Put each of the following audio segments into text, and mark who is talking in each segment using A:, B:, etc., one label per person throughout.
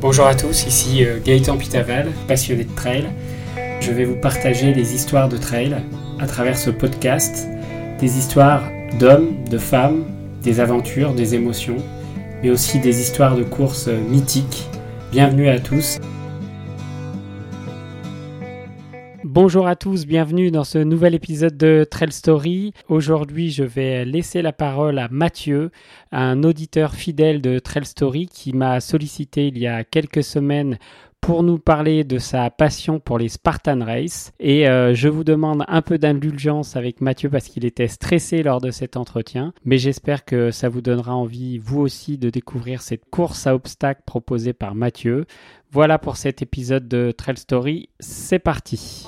A: Bonjour à tous, ici euh, Gaëtan Pitaval, passionné de trail. Je vais vous partager des histoires de trail à travers ce podcast, des histoires d'hommes, de femmes, des aventures, des émotions, mais aussi des histoires de courses mythiques. Bienvenue à tous. Bonjour à tous, bienvenue dans ce nouvel épisode de Trail Story. Aujourd'hui, je vais laisser la parole à Mathieu, un auditeur fidèle de Trail Story qui m'a sollicité il y a quelques semaines pour nous parler de sa passion pour les Spartan Race. Et euh, je vous demande un peu d'indulgence avec Mathieu parce qu'il était stressé lors de cet entretien. Mais j'espère que ça vous donnera envie, vous aussi, de découvrir cette course à obstacles proposée par Mathieu. Voilà pour cet épisode de Trail Story. C'est parti.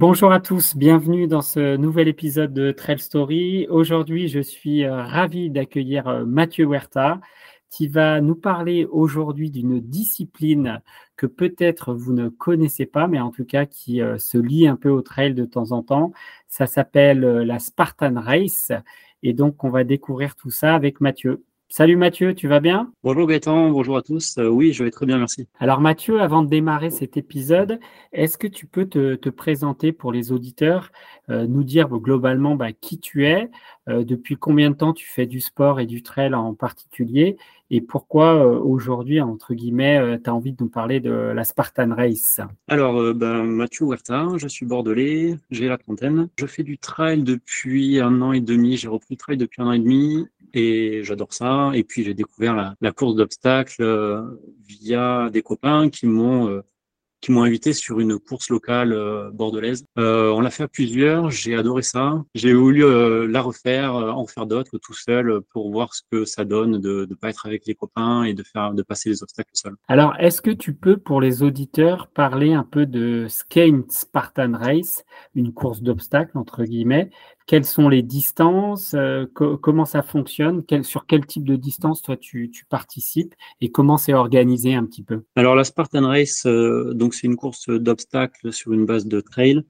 A: Bonjour à tous, bienvenue dans ce nouvel épisode de Trail Story. Aujourd'hui, je suis euh, ravi d'accueillir euh, Mathieu Huerta qui va nous parler aujourd'hui d'une discipline que peut-être vous ne connaissez pas, mais en tout cas qui euh, se lie un peu au trail de temps en temps. Ça s'appelle la Spartan Race et donc on va découvrir tout ça avec Mathieu. Salut Mathieu, tu vas bien?
B: Bonjour Gaëtan, bonjour à tous. Euh, oui, je vais très bien, merci.
A: Alors Mathieu, avant de démarrer cet épisode, est-ce que tu peux te, présenter pour les auditeurs, euh, nous dire globalement bah, qui tu es, euh, depuis combien de temps tu fais du sport et du trail en particulier, et pourquoi aujourd'hui, entre guillemets, tu as envie de nous parler de la Spartan Race?
B: Alors, ben, Mathieu Huerta, je suis bordelais, j'ai la trentaine. Je fais du trail depuis un an et demi, j'ai repris le trail depuis un an et demi et j'adore ça. Et puis j'ai découvert la, la course d'obstacles euh, via des copains qui m'ont euh, qui m'ont invité sur une course locale euh, bordelaise. Euh, on l'a fait à plusieurs, j'ai adoré ça. J'ai voulu euh, la refaire, en faire d'autres tout seul pour voir ce que ça donne de ne pas être avec les copains et de faire de passer les obstacles seul.
A: Alors, est-ce que tu peux pour les auditeurs parler un peu de Skate Spartan Race, une course d'obstacles entre guillemets Quelles sont les distances Comment ça fonctionne Sur quel type de distance toi tu, participes et comment c'est organisé un petit peu?
B: Alors la Spartan Race, donc donc c'est une course d'obstacles sur une base de trail.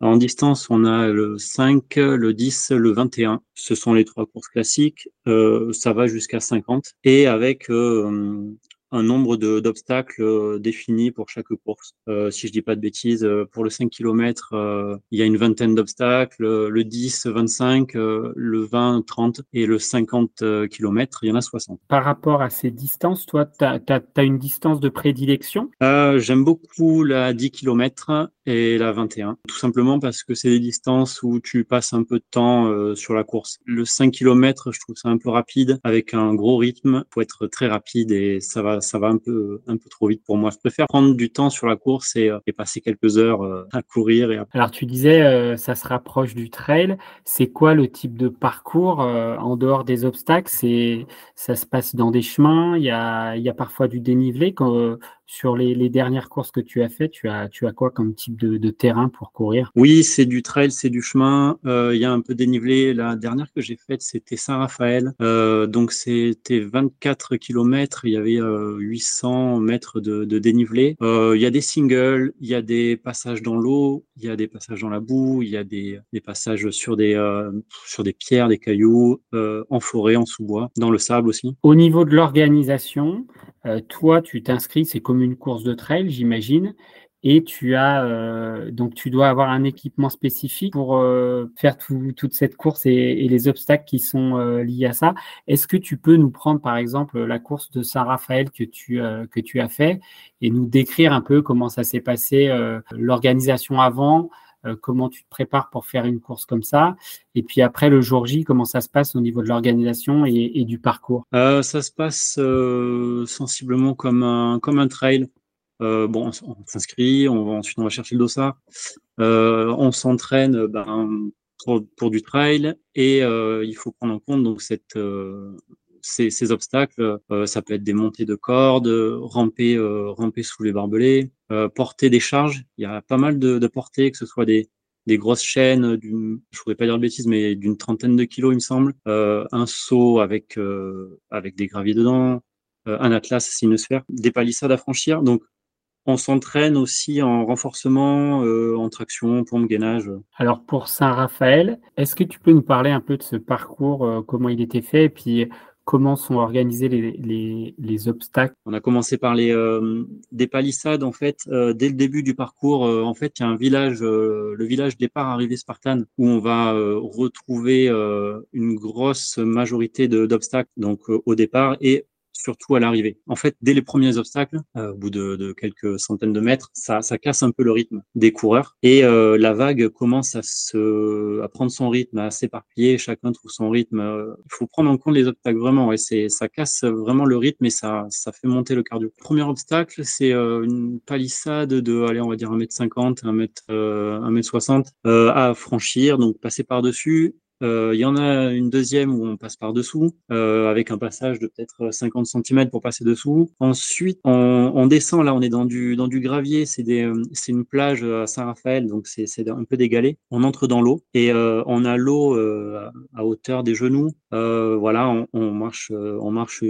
B: En distance, on a le 5, le 10, le 21. Ce sont les trois courses classiques. Euh, ça va jusqu'à 50. Et avec euh, un nombre d'obstacles euh, définis pour chaque course. Euh, si je dis pas de bêtises, euh, pour le 5 km, euh, il y a une vingtaine d'obstacles, le 10, 25, le 20, 30 et le 50 km, il y en a 60.
A: Par rapport à ces distances, toi, tu as, as, une distance de prédilection?
B: J'aime beaucoup la 10 km et la 21, tout simplement parce que c'est des distances où tu passes un peu de temps sur la course. Le 5 km, je trouve ça un peu rapide, avec un gros rythme, faut être très rapide et ça va ça va un peu, un peu trop vite pour moi. Je préfère prendre du temps sur la course et, euh, et passer quelques heures euh, à courir. Et
A: Alors, tu disais, euh, ça se rapproche du trail. C'est quoi le type de parcours en dehors des obstacles? C'est, ça se passe dans des chemins? Il y a, il y a parfois du dénivelé. Quand, sur les, les, dernières courses que tu as faites, tu as, tu as quoi comme type de, de terrain pour courir?
B: Oui, c'est du trail, c'est du chemin. Euh, il y a un peu dénivelé. La dernière que j'ai faite, c'était Saint-Raphaël. Euh, donc, c'était 24 km. Il y avait euh, 800 mètres de, de dénivelé. Euh, il y a des singles, il y a des passages dans l'eau, il y a des passages dans la boue, il y a des, des passages sur des, euh, sur des pierres, des cailloux, en forêt, en sous-bois, dans le sable aussi.
A: Au niveau de l'organisation, toi, tu t'inscris, c'est comme une course de trail, j'imagine. Et tu as euh, donc tu dois avoir un équipement spécifique pour euh, faire tout, toute cette course et, et, les obstacles qui sont euh, liés à ça. Est-ce que tu peux nous prendre par exemple la course de Saint-Raphaël que tu euh, que tu as fait et nous décrire un peu comment ça s'est passé, euh, l'organisation avant, euh, comment tu te prépares pour faire une course comme ça, et puis après le jour J, comment ça se passe au niveau de l'organisation et, du parcours?
B: Euh, Ça se passe euh, sensiblement comme un, trail. Euh, on s'inscrit, ensuite on va chercher le dossard, on s'entraîne ben, pour, pour, du trail et il faut prendre en compte donc cette ces, ces, obstacles, euh, ça peut être des montées de cordes, ramper, euh, ramper sous les barbelés, euh, porter des charges. Il y a pas mal de, de portées, que ce soit des, des grosses chaînes, d'une, je voudrais pas dire de bêtises, mais d'une trentaine de kilos, il me semble, euh, un seau avec euh, avec des graviers dedans, euh, un atlas sinosphère, des palissades à franchir. Donc on s'entraîne aussi en renforcement, en traction, pompe, gainage.
A: Alors pour Saint-Raphaël, est-ce que tu peux nous parler un peu de ce parcours, comment il était fait, et puis comment sont organisés les, les, obstacles
B: On a commencé par les euh, des palissades en fait euh, dès le début du parcours. Euh, en fait, il y a un village, le village départ arrivée Spartan, où on va retrouver une grosse majorité d'obstacles donc au départ et surtout à l'arrivée. En fait, dès les premiers obstacles, euh, au bout de, quelques centaines de mètres, ça, ça casse un peu le rythme des coureurs et euh, la vague commence à se, à prendre son rythme, à s'éparpiller. Chacun trouve son rythme. Il faut prendre en compte les obstacles vraiment. Et c'est, ça casse vraiment le rythme et ça, ça fait monter le cardio. Premier obstacle, c'est euh, une palissade de, allez, on va dire 1m50, 1m, 1m60 à franchir, donc passer par dessus euh, il y en a une deuxième où on passe par dessous, euh, avec un passage de peut-être 50 cm pour passer dessous. Ensuite, on, descend, là on est dans du, dans du gravier, c'est une plage à Saint-Raphaël, donc c'est un peu dégalé. On entre dans l'eau et euh, on a l'eau euh, à hauteur des genoux. Euh, voilà, on, marche, on marche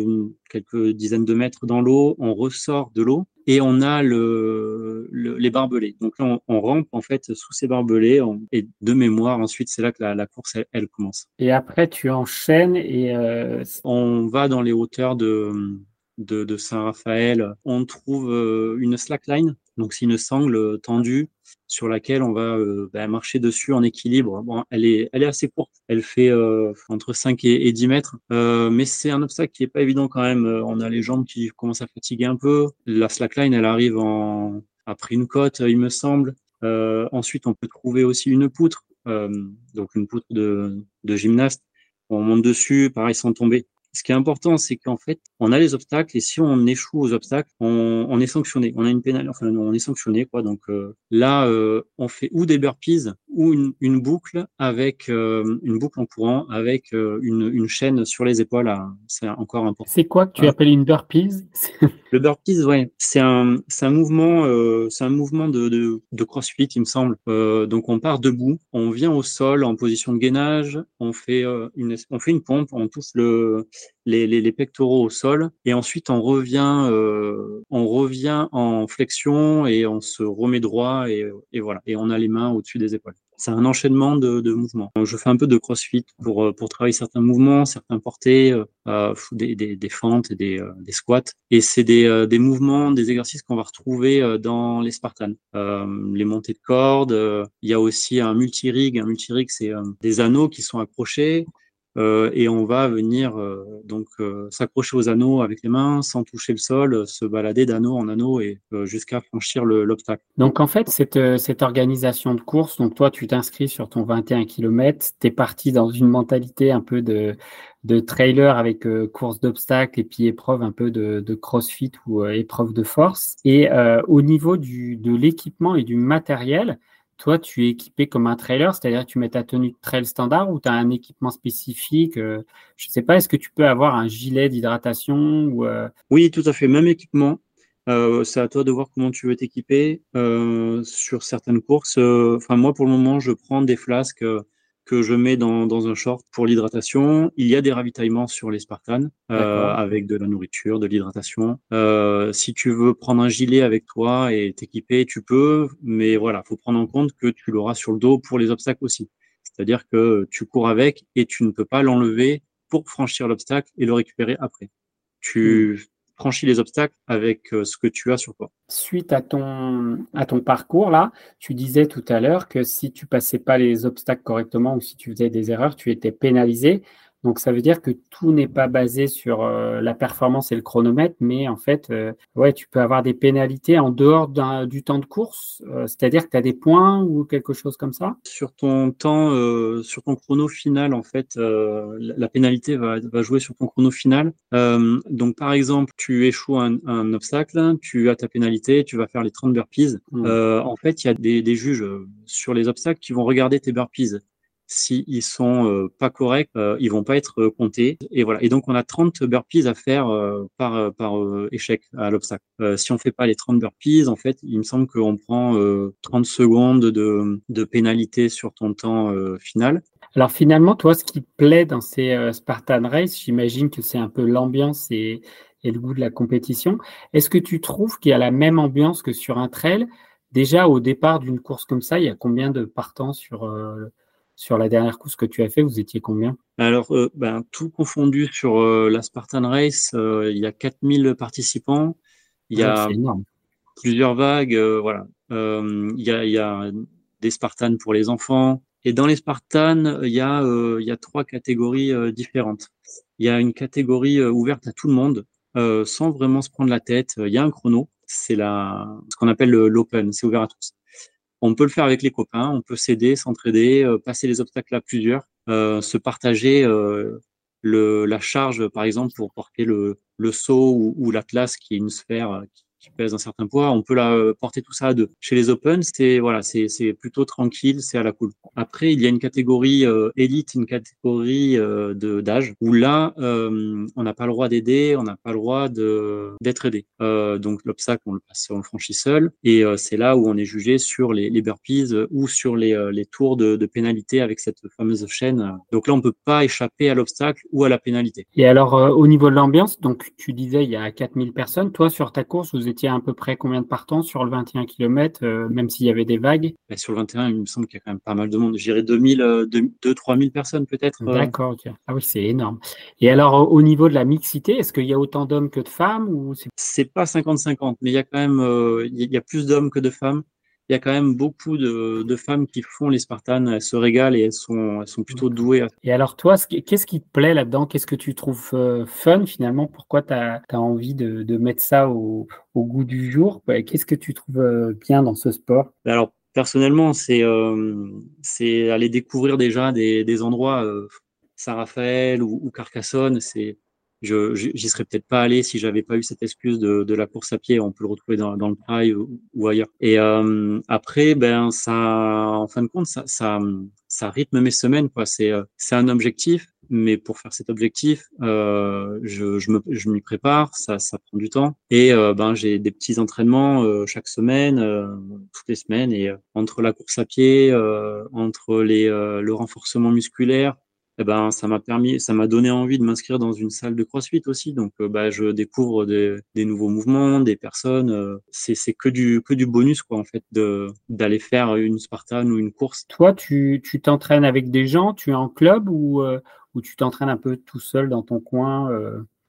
B: quelques dizaines de mètres dans l'eau, on ressort de l'eau et on a le, les barbelés. Donc là, on, rampe en fait sous ces barbelés et de mémoire, ensuite, c'est là que la, course, elle, commence.
A: Et après, tu enchaînes et... Euh,
B: on va dans les hauteurs de, de, de Saint-Raphaël. On trouve euh, une slackline, donc c'est une sangle tendue sur laquelle on va euh, bah, marcher dessus en équilibre. Bon, elle est, elle est assez courte. Elle fait euh, entre 5 et, 10 mètres, euh, mais c'est un obstacle qui est pas évident quand même. On a les jambes qui commencent à fatiguer un peu. La slackline, elle arrive en après une côte, il me semble. ensuite, on peut trouver aussi une poutre, donc une poutre de, de gymnaste. On monte dessus, pareil, sans tomber. Ce qui est important, c'est qu'en fait, on a les obstacles et si on échoue aux obstacles, on, est sanctionné. On a une pénalité, enfin on est sanctionné quoi. Donc euh, là, euh, on fait ou des burpees ou une, une boucle avec euh, une boucle en courant avec une, une, chaîne sur les épaules. C'est encore important.
A: C'est quoi que tu appelles une burpees?
B: Le burpees, ouais, c'est un c'est un mouvement c'est un mouvement de, de, de CrossFit, il me semble. donc on part debout, on vient au sol en position de gainage, on fait une on fait une pompe, on touche le les, les, les, pectoraux au sol et ensuite on revient euh, on revient en flexion et on se remet droit et, et voilà et on a les mains au-dessus des épaules. C'est un enchaînement de, de, mouvements. Je fais un peu de crossfit pour, euh, pour travailler certains mouvements, certains portés, euh, euh des, des, des, fentes et des, euh, des squats. Et c'est des, des mouvements, des exercices qu'on va retrouver dans les Spartans. les montées de cordes. Il y a aussi un multi-rig. Un multi-rig, c'est des anneaux qui sont accrochés euh, et on va venir euh, donc euh, s'accrocher aux anneaux avec les mains sans toucher le sol, se balader d'anneau en anneau et jusqu'à franchir l'obstacle.
A: Donc en fait, cette, cette organisation de course, donc toi tu t'inscris sur ton 21 km, tu es parti dans une mentalité un peu de, de trailer avec course d'obstacles et puis épreuve un peu de, de crossfit ou épreuve de force. Et au niveau du, de l'équipement et du matériel, toi, tu es équipé comme un trailer, c'est-à-dire tu mets ta tenue de trail standard ou tu as un équipement spécifique euh, Je ne sais pas, est-ce que tu peux avoir un gilet d'hydratation euh?
B: Oui, tout à fait, même équipement. Euh, c'est à toi de voir comment tu veux t'équiper sur certaines courses. Moi, pour le moment, je prends des flasques que je mets dans, dans un short pour l'hydratation. Il y a des ravitaillements sur les Spartans euh, avec de la nourriture, de l'hydratation. Euh, si tu veux prendre un gilet avec toi et t'équiper, tu peux, mais voilà, faut prendre en compte que tu l'auras sur le dos pour les obstacles aussi. C'est-à-dire que tu cours avec et tu ne peux pas l'enlever pour franchir l'obstacle et le récupérer après. Tu, hmm franchis les obstacles avec euh, ce que tu as sur toi.
A: Suite à ton, à ton parcours, là, tu disais tout à l'heure que si tu passais pas les obstacles correctement ou si tu faisais des erreurs, tu étais pénalisé. Donc ça veut dire que tout n'est pas basé sur euh, la performance et le chronomètre, mais en fait, euh, ouais, tu peux avoir des pénalités en dehors du temps de course, euh, c'est-à-dire que tu as des points ou quelque chose comme ça?
B: Sur ton temps, sur ton chrono final, en fait, la, pénalité va, va, jouer sur ton chrono final. donc par exemple, tu échoues un, un, obstacle, tu as ta pénalité, tu vas faire les 30 burpees. Mmh. en fait, il y a des, des juges sur les obstacles qui vont regarder tes burpees s'ils ils sont euh, pas corrects, euh, ils vont pas être comptés. Et voilà. Et donc on a 30 burpees à faire par par échec à l'obstacle. si on fait pas les 30 burpees, en fait, il me semble qu'on prend 30 secondes de, pénalité sur ton temps final.
A: Alors finalement, toi, ce qui plaît dans ces Spartan Race, j'imagine que c'est un peu l'ambiance et, le goût de la compétition. Est-ce que tu trouves qu'il y a la même ambiance que sur un trail? Déjà, au départ d'une course comme ça, il y a combien de partants sur, euh, sur la dernière course que tu as fait Vous étiez combien?
B: Alors, euh, ben, tout confondu sur euh, la Spartan Race, il y a 4000 participants. Il y a plusieurs vagues. voilà. il, y a, il y a des Spartans pour les enfants. Et dans les Spartans, il y a, il y a trois catégories différentes. Il y a une catégorie ouverte à tout le monde, sans vraiment se prendre la tête. Il y a un chrono c'est la, ce qu'on appelle l'open, c'est ouvert à tous. On peut le faire avec les copains, on peut s'aider, s'entraider, euh, passer les obstacles à plusieurs, euh, se partager euh, le, la charge, par exemple, pour porter le, le saut ou, ou l'atlas, qui est une sphère qui pèse un certain poids. On peut la euh, porter tout ça à deux. Chez les Open, c'est voilà, c'est plutôt tranquille, c'est à la cool. Après, il y a une catégorie euh, élite, une catégorie euh, de d'âge où là, on n'a pas le droit d'aider, on n'a pas le droit d'être aidé. donc l'obstacle, on le franchit seul, et c'est là où on est jugé sur les, burpees ou sur les, les tours de, de pénalité avec cette fameuse chaîne. Donc là, on peut pas échapper à l'obstacle ou à la pénalité.
A: Et alors, au niveau de l'ambiance, donc tu disais il y a 4000 personnes. Toi, sur ta course, vous étiez à peu près combien de partants sur le 21 km, euh, même s'il y avait des vagues?
B: Bah, Sur le 21, il me semble qu'il y a quand même pas mal de monde. J'irais 2000, 2 3000 personnes peut-être.
A: Euh. D'accord, Ah oui, c'est énorme. Et alors, au niveau de la mixité, est-ce qu'il y a autant d'hommes que de femmes ou
B: c'est pas 50-50, mais il y a quand même euh, il y a plus d'hommes que de femmes il y a quand même beaucoup de, de, femmes qui font les Spartans, elles se régalent et elles sont, elles sont plutôt douées.
A: Et alors toi, qu'est-ce qui te plaît là-dedans? Qu'est-ce que tu trouves euh, fun finalement? Pourquoi tu as, as, envie de, de mettre ça au, au, goût du jour? Qu'est-ce que tu trouves euh, bien dans ce sport?
B: Ben Alors personnellement, c'est euh, aller découvrir déjà des, des endroits, euh, Saint-Raphaël ou, ou Carcassonne, c'est je j'y serais peut-être pas allé si j'avais pas eu cette excuse de, de, la course à pied. On peut le retrouver dans, dans le trail ou, ailleurs. Et euh, après, ben ça, en fin de compte, ça, ça, ça rythme mes semaines. Quoi. C'est, euh, c'est un objectif, mais pour faire cet objectif, euh, je, je, me, je m'y prépare. Ça, ça prend du temps. Et euh, ben j'ai des petits entraînements euh, chaque semaine, euh, toutes les semaines. Et entre la course à pied, entre les, le renforcement musculaire, eh ben, ça m'a permis, ça m'a donné envie de m'inscrire dans une salle de CrossFit aussi. Donc, euh, bah, je découvre des, des, nouveaux mouvements, des personnes. Euh, c'est, c'est que du que du bonus quoi en fait de d'aller faire une Spartan ou une course.
A: Toi, tu tu t'entraînes avec des gens, tu es en club ou euh, ou tu t'entraînes un peu tout seul dans ton coin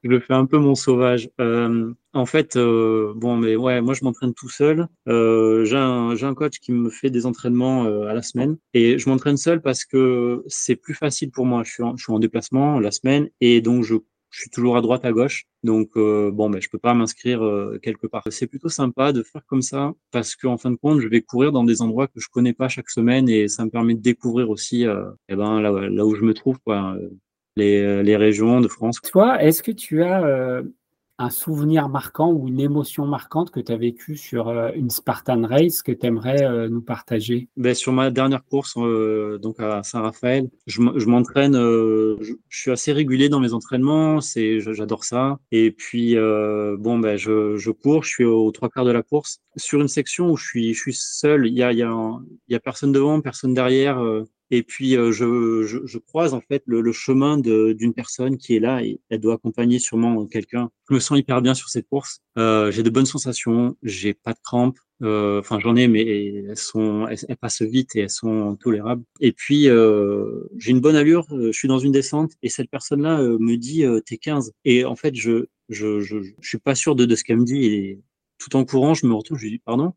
B: je fais un peu mon sauvage. Euh, en fait, euh, bon, mais ouais, moi je m'entraîne tout seul. Euh, j'ai un, un coach qui me fait des entraînements euh, à la semaine et je m'entraîne seul parce que c'est plus facile pour moi. Je suis, en, je suis en déplacement la semaine et donc je, suis toujours à droite, à gauche. Donc euh, bon, mais je peux pas m'inscrire euh, quelque part. C'est plutôt sympa de faire comme ça parce qu'en fin de compte, je vais courir dans des endroits que je connais pas chaque semaine et ça me permet de découvrir aussi, eh ben là, là où je me trouve, quoi les, euh, les régions de France.
A: Toi, est-ce que tu as euh, un souvenir marquant ou une émotion marquante que tu as vécu sur euh, une Spartan Race que tu aimerais nous partager?
B: Ben, Sur ma dernière course, donc à Saint-Raphaël, je m'entraîne, je, suis assez régulier dans mes entraînements, c'est j'adore ça. Et puis, bon, ben, je, je cours, je suis aux trois quarts de la course. Sur une section où je suis, je suis seul, il y a, y, a, y a personne devant, personne derrière. Et puis euh, je, je, je, croise en fait le, le chemin d'une personne qui est là et elle doit accompagner sûrement quelqu'un. Je me sens hyper bien sur cette course. Euh, j'ai de bonnes sensations, j'ai pas de crampes. Euh, enfin, j'en ai, mais elles sont, elles, passent vite et elles sont tolérables. Et puis euh, j'ai une bonne allure. Je suis dans une descente et cette personne-là me dit t'es 15. Et en fait, je, je, je, je suis pas sûr de, de ce qu'elle me dit. Et tout en courant, je me retourne, je lui dis pardon.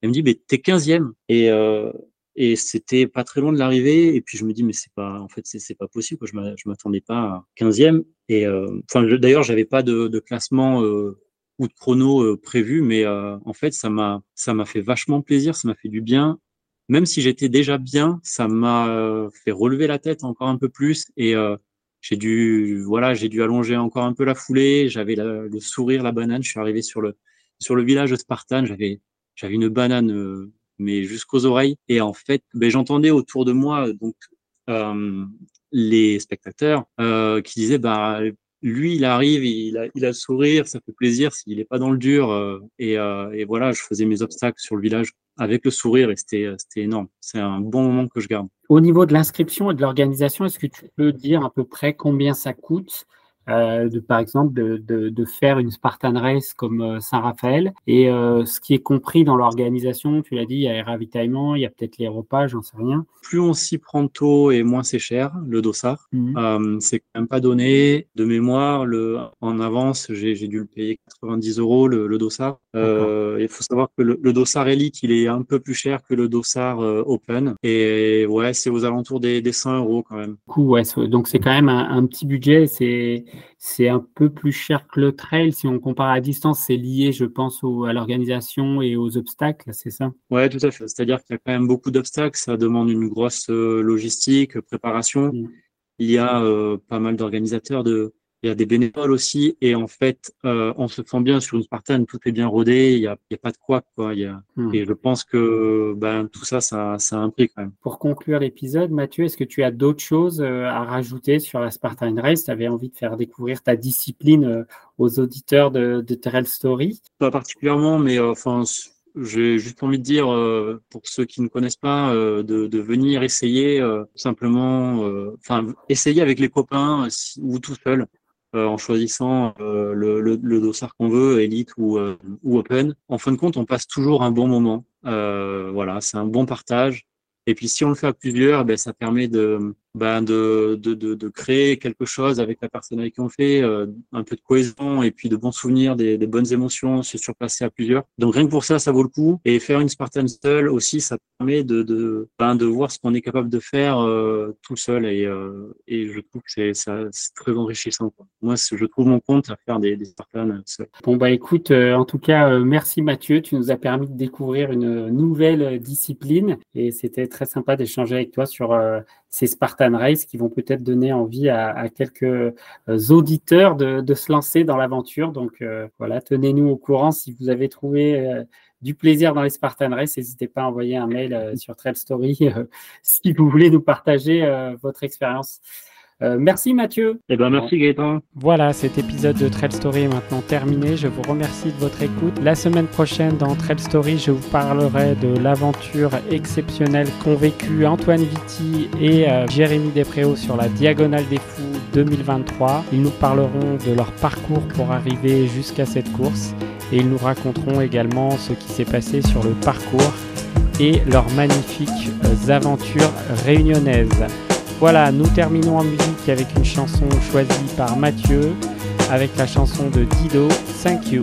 B: Elle me dit mais t'es 15e. Et euh, et c'était pas très loin de l'arrivée et puis je me dis mais c'est pas en fait c'est pas possible quoi. je m'attendais pas à 15e et euh, enfin d'ailleurs j'avais pas de, classement euh, ou de chrono euh, prévu mais euh, en fait ça m'a ça m'a fait vachement plaisir ça m'a fait du bien. Même si j'étais déjà bien ça m'a fait relever la tête encore un peu plus et j'ai dû voilà j'ai dû allonger encore un peu la foulée. J'avais le sourire la banane. Je suis arrivé sur le sur le village de Spartan j'avais j'avais une banane mais jusqu'aux oreilles. Et en fait, ben, j'entendais autour de moi donc les spectateurs qui disaient bah lui, il arrive, il a, il a le sourire, ça fait plaisir s'il n'est pas dans le dur. et, et, voilà, je faisais mes obstacles sur le village avec le sourire et c'était énorme. C'est un bon moment que je garde.
A: Au niveau de l'inscription et de l'organisation, est-ce que tu peux dire à peu près combien ça coûte? Euh, de, par exemple, de, de, de, faire une Spartan Race comme euh, Saint-Raphaël. Et euh, ce qui est compris dans l'organisation, tu l'as dit, il y a les ravitaillements, il y a peut-être les repas, j'en sais rien.
B: Plus on s'y prend tôt et moins c'est cher, le dossard. Mhm. Euh, c'est quand même pas donné. De mémoire, le, en avance, j'ai dû le payer 90 euros, le, le dossard. Euh, il faut savoir que le, le, dossard Elite, il est un peu plus cher que le dossard Open. Et ouais, c'est aux alentours des, des 100 euros quand même.
A: Coup, ouais, donc c'est quand même un, un petit budget. C'est c'est un peu plus cher que le trail. Si on compare à distance, c'est lié, je pense, à l'organisation et aux obstacles, c'est ça?
B: Ouais, tout à fait. C'est-à-dire qu'il y a quand même beaucoup d'obstacles. Ça demande une grosse euh, logistique, préparation. Mm. Il y a euh, pas mal d'organisateurs de, il y a des bénévoles aussi, et en fait, euh, on se sent bien sur une Spartan, tout est bien rodé, il n'y a, y a, pas de quoi, quoi. Il y a, hmm. Et je pense que ben, tout ça, ça, ça a un prix quand même.
A: Pour conclure l'épisode, Mathieu, est-ce que tu as d'autres choses euh, à rajouter sur la Spartan Race? Tu avais envie de faire découvrir ta discipline euh, aux auditeurs de, de Trail Story?
B: Pas particulièrement, mais enfin, j'ai juste envie de dire, pour ceux qui ne connaissent pas, de, de, venir essayer simplement, enfin, essayer avec les copains ou tout seul. Euh, en choisissant euh, le, le, le, dossard qu'on veut, Elite ou, euh, ou Open. En fin de compte, on passe toujours un bon moment. voilà, c'est un bon partage. Et puis si on le fait à plusieurs, ben, ça permet de, ben, de, de, de, de, créer quelque chose avec la personne avec qui on fait, euh, un peu de cohésion et puis de bons souvenirs, des, des, bonnes émotions, se surpasser à plusieurs. Donc rien que pour ça, ça vaut le coup. Et faire une Spartan seule aussi, ça permet de, de, ben, de voir ce qu'on est capable de faire euh, tout seul. Et, euh, et je trouve que c'est, très enrichissant. Quoi. Moi, je trouve mon compte à faire des, des Spartans seuls.
A: Bon, bah écoute, en tout cas, merci Mathieu. Tu nous as permis de découvrir une nouvelle discipline et c'était très sympa d'échanger avec toi sur euh, ces Spartan Race qui vont peut-être donner envie à, quelques euh, auditeurs de, se lancer dans l'aventure. Donc euh, voilà, tenez-nous au courant si vous avez trouvé du plaisir dans les Spartan Race. N'hésitez pas à envoyer un mail sur Trail Story si vous voulez nous partager votre expérience. Euh, merci Mathieu.
B: Eh ben merci Gaëtan.
A: Voilà, cet épisode de Trail Story est maintenant terminé. Je vous remercie de votre écoute. La semaine prochaine dans Trail Story, je vous parlerai de l'aventure exceptionnelle qu'ont vécu Antoine Vitti et euh, Jérémy Despréaux sur la Diagonale des Fous 2023. Ils nous parleront de leur parcours pour arriver jusqu'à cette course et ils nous raconteront également ce qui s'est passé sur le parcours et leurs magnifiques euh, aventures réunionnaises. Voilà, nous terminons en musique avec une chanson choisie par Mathieu, avec la chanson de Dido, Thank You.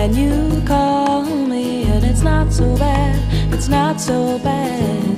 A: And you call me, and it's not so bad, it's not so bad.